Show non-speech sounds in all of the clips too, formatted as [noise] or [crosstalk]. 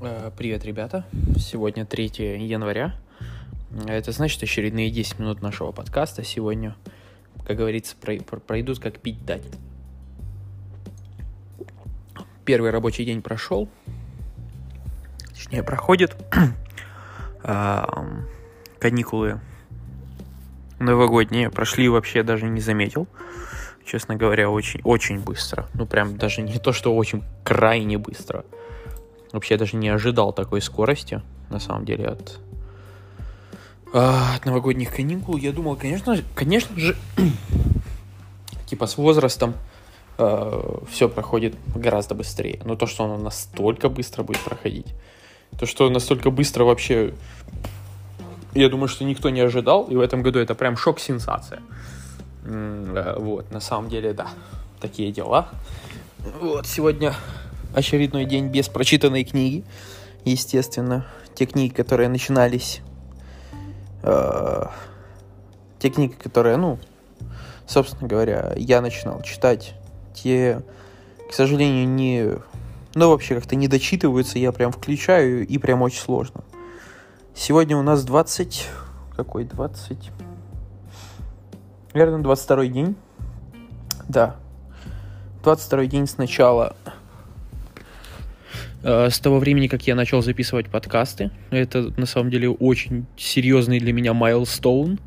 Э, Привет, ребята. Сегодня 3 января. Это значит очередные 10 минут нашего подкаста сегодня, как говорится, прой- про- пройдут как пить дать. Первый рабочий день прошел. Точнее, проходит. [clears throat] Ам, Каникулы новогодние прошли вообще даже не заметил. Честно говоря, очень, очень быстро. Ну, прям даже не то, что очень крайне быстро. Вообще даже не ожидал такой скорости, на самом деле, от, а, от новогодних каникул. Я думал, конечно, конечно же, [clears throat] типа с возрастом все проходит гораздо быстрее. Но то, что оно настолько быстро будет проходить, то, что настолько быстро вообще, я думаю, что никто не ожидал, и в этом году это прям шок-сенсация. Э, Вот, на самом деле, да, такие дела. Вот, сегодня очередной день без прочитанной книги. Естественно, те книги, которые начинались... э, те книги, которые, ну, собственно говоря, я начинал читать, те, к сожалению, не... Ну, вообще как-то не дочитываются, я прям включаю, и прям очень сложно. Сегодня у нас 20... Какой 20? Наверное, 22 день. Да. 22 день с начала с того времени, как я начал записывать подкасты. Это на самом деле очень серьезный для меня майлстоун.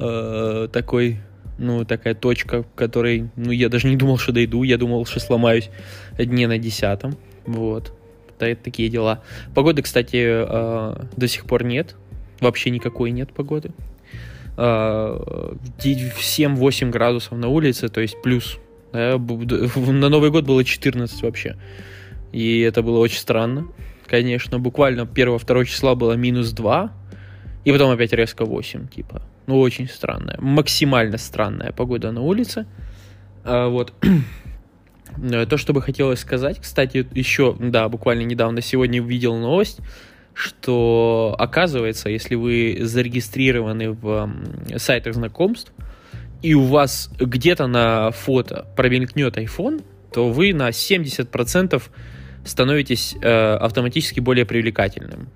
Э, Такой, ну, такая точка, к которой, ну, я даже не думал, что дойду. Я думал, что сломаюсь дне на десятом. Вот. Такие дела. Погоды, кстати, э, до сих пор нет. Вообще никакой нет погоды. Э, де- 7-8 градусов на улице, то есть плюс. [laughs] На Новый год было 14 вообще. И это было очень странно, конечно. Буквально 1-2 числа было минус 2, и потом опять резко 8, типа. Ну, очень странная, максимально странная погода на улице. А, вот. [clears throat] Э, То, что бы хотелось сказать, кстати, еще, да, буквально недавно сегодня увидел новость, что оказывается, если вы зарегистрированы в сайтах знакомств, и у вас где-то на фото промелькнет iPhone, то вы на 70% становитесь э, автоматически более привлекательным.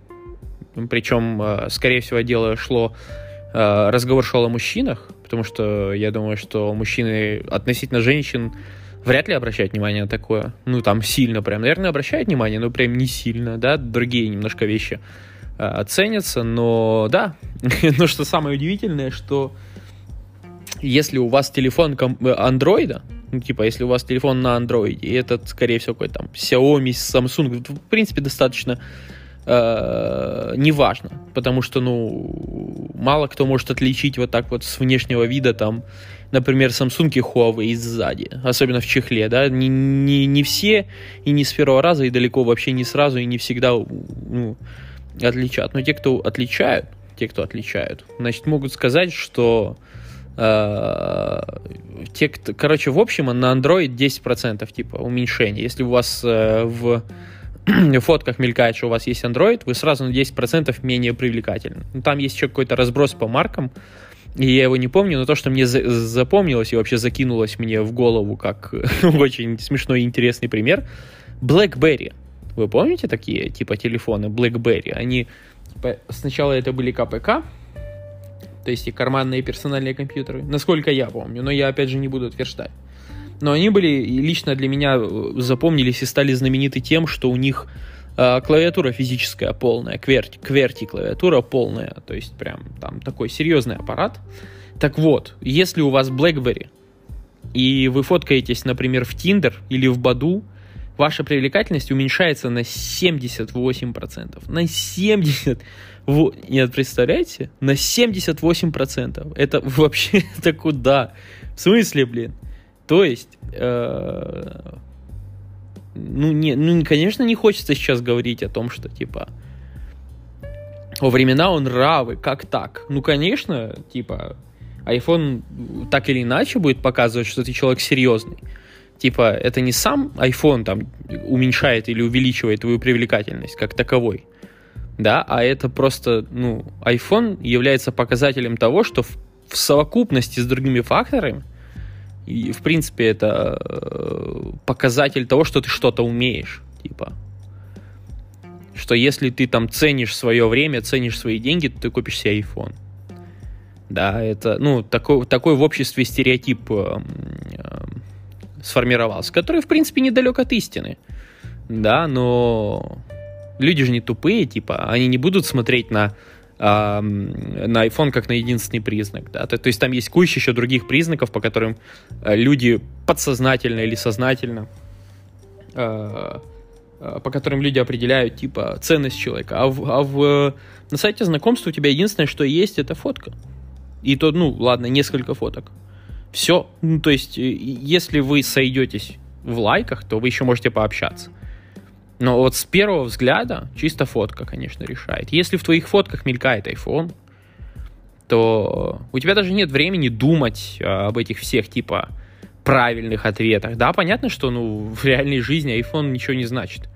Причем, э, скорее всего, дело шло, э, разговор шел о мужчинах, потому что я думаю, что мужчины относительно женщин вряд ли обращают внимание на такое. Ну, там сильно прям. Наверное, обращают внимание, но прям не сильно, да, другие немножко вещи э, ценятся, но да. [laughs] но что самое удивительное, что если у вас телефон э, андроида, ну, типа, если у вас телефон на андроиде, и этот, скорее всего, какой-то там Xiaomi, Samsung, в принципе, достаточно э, неважно, потому что, ну, мало кто может отличить вот так вот с внешнего вида, там, например, Samsung и Huawei сзади, особенно в чехле, да, не, не, не все и не с первого раза, и далеко вообще не сразу, и не всегда ну, отличат, но те, кто отличают, те, кто отличают, значит, могут сказать, что те, кто, короче, в общем, на Android 10% типа уменьшение. Если у вас э, в [clears throat] фотках мелькает, что у вас есть Android, вы сразу на 10% менее привлекательны. Ну, Там есть еще какой-то разброс по маркам, и я его не помню, но то, что мне за- запомнилось и вообще закинулось мне в голову как [laughs] очень смешной и интересный пример, BlackBerry. Вы помните такие типа телефоны BlackBerry? Они типа, сначала это были КПК, то есть и карманные персональные компьютеры, насколько я помню, но я опять же не буду утверждать. Но они были и лично для меня э, запомнились и стали знамениты тем, что у них э, клавиатура физическая полная, кверти, кверти клавиатура полная, то есть прям там такой серьезный аппарат. Так вот, если у вас BlackBerry и вы фоткаетесь, например, в Tinder или в Баду, ваша привлекательность уменьшается на 78%. На 70%. Во- Нет, представляете? На 78%. Это вообще [laughs] это куда? В смысле, блин? То есть, э, ну, не, ну, конечно, не хочется сейчас говорить о том, что, типа, во времена он равы, как так? Ну, конечно, типа, iPhone так или иначе будет показывать, что ты человек серьезный. Типа, это не сам iPhone там уменьшает или увеличивает твою привлекательность как таковой, да, а это просто, ну, iPhone является показателем того, что в, в совокупности с другими факторами, и, в принципе, это э, показатель того, что ты что-то умеешь, типа. что если ты там ценишь свое время, ценишь свои деньги, то ты купишь себе iPhone. Да, это, ну, такой, такой в обществе стереотип э, э, сформировался, который, в принципе, недалек от истины. Да, но люди же не тупые, типа, они не будут смотреть на на iPhone как на единственный признак. Да? То, то есть там есть куча еще других признаков, по которым э, люди подсознательно или сознательно э, э, по которым люди определяют, типа, ценность человека. А, в, а в, на сайте знакомства у тебя единственное, что есть, это фотка. И то, ну, ладно, несколько фоток. Все. Ну, то есть, если вы сойдетесь в лайках, то вы еще можете пообщаться. Но вот с первого взгляда чисто фотка, конечно, решает. Если в твоих фотках мелькает iPhone, то у тебя даже нет времени думать а, об этих всех, типа, правильных ответах. Да, понятно, что, ну, в реальной жизни iPhone ничего не значит.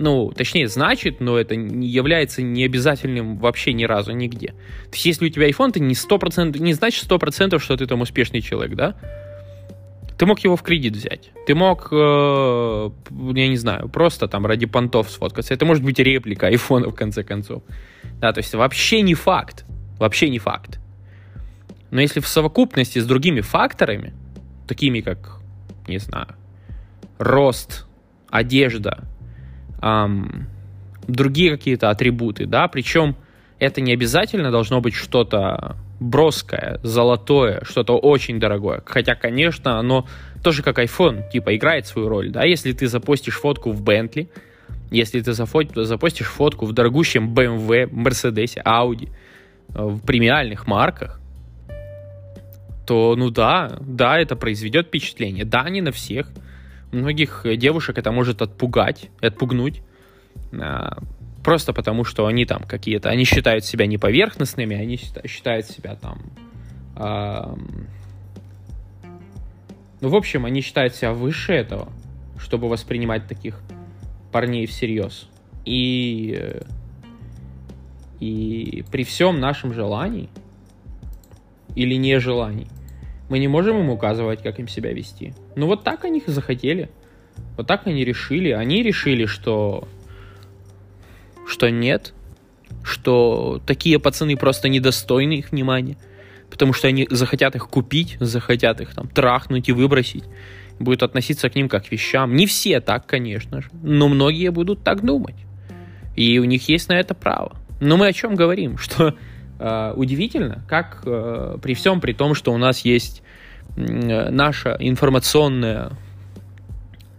Ну, точнее, значит, но это не является необязательным вообще ни разу нигде. То есть, если у тебя iPhone, ты не 100%, не значит 100%, что ты там успешный человек, да? Ты мог его в кредит взять. Ты мог, э, я не знаю, просто там ради понтов сфоткаться. Это может быть реплика айфона, в конце концов. Да, то есть вообще не факт. Вообще не факт. Но если в совокупности с другими факторами, такими как, не знаю, рост, одежда, эм, другие какие-то атрибуты, да, причем это не обязательно должно быть что-то броское, золотое, что-то очень дорогое. Хотя, конечно, оно тоже как iPhone, типа, играет свою роль, да, если ты запостишь фотку в Bentley, если ты запостишь фотку в дорогущем BMW, Mercedes, Audi, в премиальных марках, то, ну да, да, это произведет впечатление. Да, не на всех. Многих девушек это может отпугать, отпугнуть. А, Просто потому, что они там какие-то, они считают себя не поверхностными, они считают себя там... Э, ну, в общем, они считают себя выше этого, чтобы воспринимать таких парней всерьез. И, и при всем нашем желании или нежелании мы не можем им указывать, как им себя вести. Ну вот так они захотели. Вот так они решили. Они решили, что что нет, что такие пацаны просто недостойны их внимания, потому что они захотят их купить, захотят их там трахнуть и выбросить, будут относиться к ним как к вещам. Не все так, конечно же, но многие будут так думать. И у них есть на это право. Но мы о чем говорим? [laughs] Что удивительно, как э, при всем при том, что у нас есть э, наша информационная,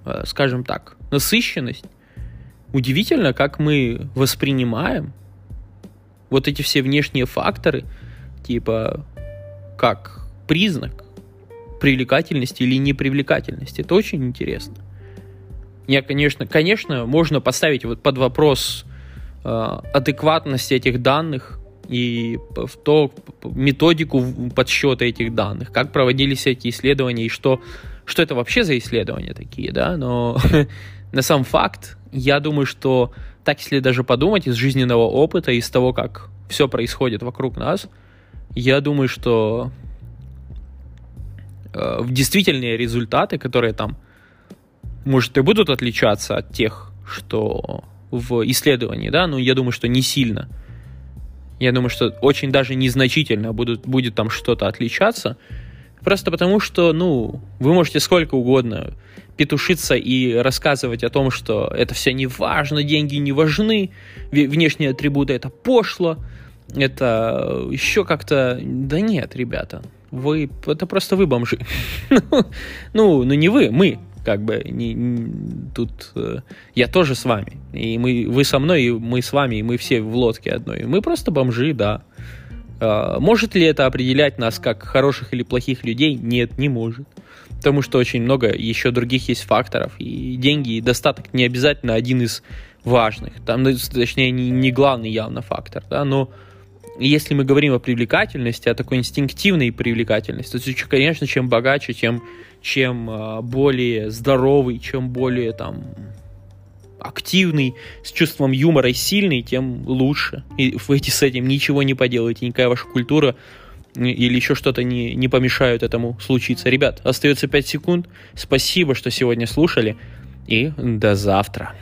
э, скажем так, насыщенность, удивительно, как мы воспринимаем вот эти все внешние факторы, типа как признак привлекательности или непривлекательности. Это очень интересно. Я, конечно, конечно, можно поставить вот под вопрос э, адекватность этих данных и в то методику подсчета этих данных, как проводились эти исследования и что, что это вообще за исследования такие, да, но [laughs] на сам факт я думаю, что так, если даже подумать из жизненного опыта, из того, как все происходит вокруг нас, я думаю, что э, действительные результаты, которые там, может, и будут отличаться от тех, что в исследовании, да, но я думаю, что не сильно. Я думаю, что очень даже незначительно будут, будет там что-то отличаться. Просто потому, что, ну, вы можете сколько угодно петушиться и рассказывать о том, что это все не важно, деньги не важны, внешние атрибуты это пошло, это еще как-то... Да нет, ребята, вы... Это просто вы бомжи. [laughs] ну, ну, не вы, мы. Как бы не, не, тут э, я тоже с вами. И мы, вы со мной, и мы с вами, и мы все в лодке одной. Мы просто бомжи, да. Э, может ли это определять нас как хороших или плохих людей? Нет, не может. Потому что очень много еще других есть факторов. И деньги, и достаток не обязательно один из важных. Там, ну, точнее, не, не главный явно фактор. Да? Но если мы говорим о привлекательности, о такой инстинктивной привлекательности, то, конечно, чем богаче, чем, чем а, более здоровый, чем более там активный, с чувством юмора и сильный, тем лучше. И вы с этим ничего не поделаете, никакая ваша культура или еще что-то не, не помешают этому случиться. Ребят, остается 5 секунд. Спасибо, что сегодня слушали. И до завтра.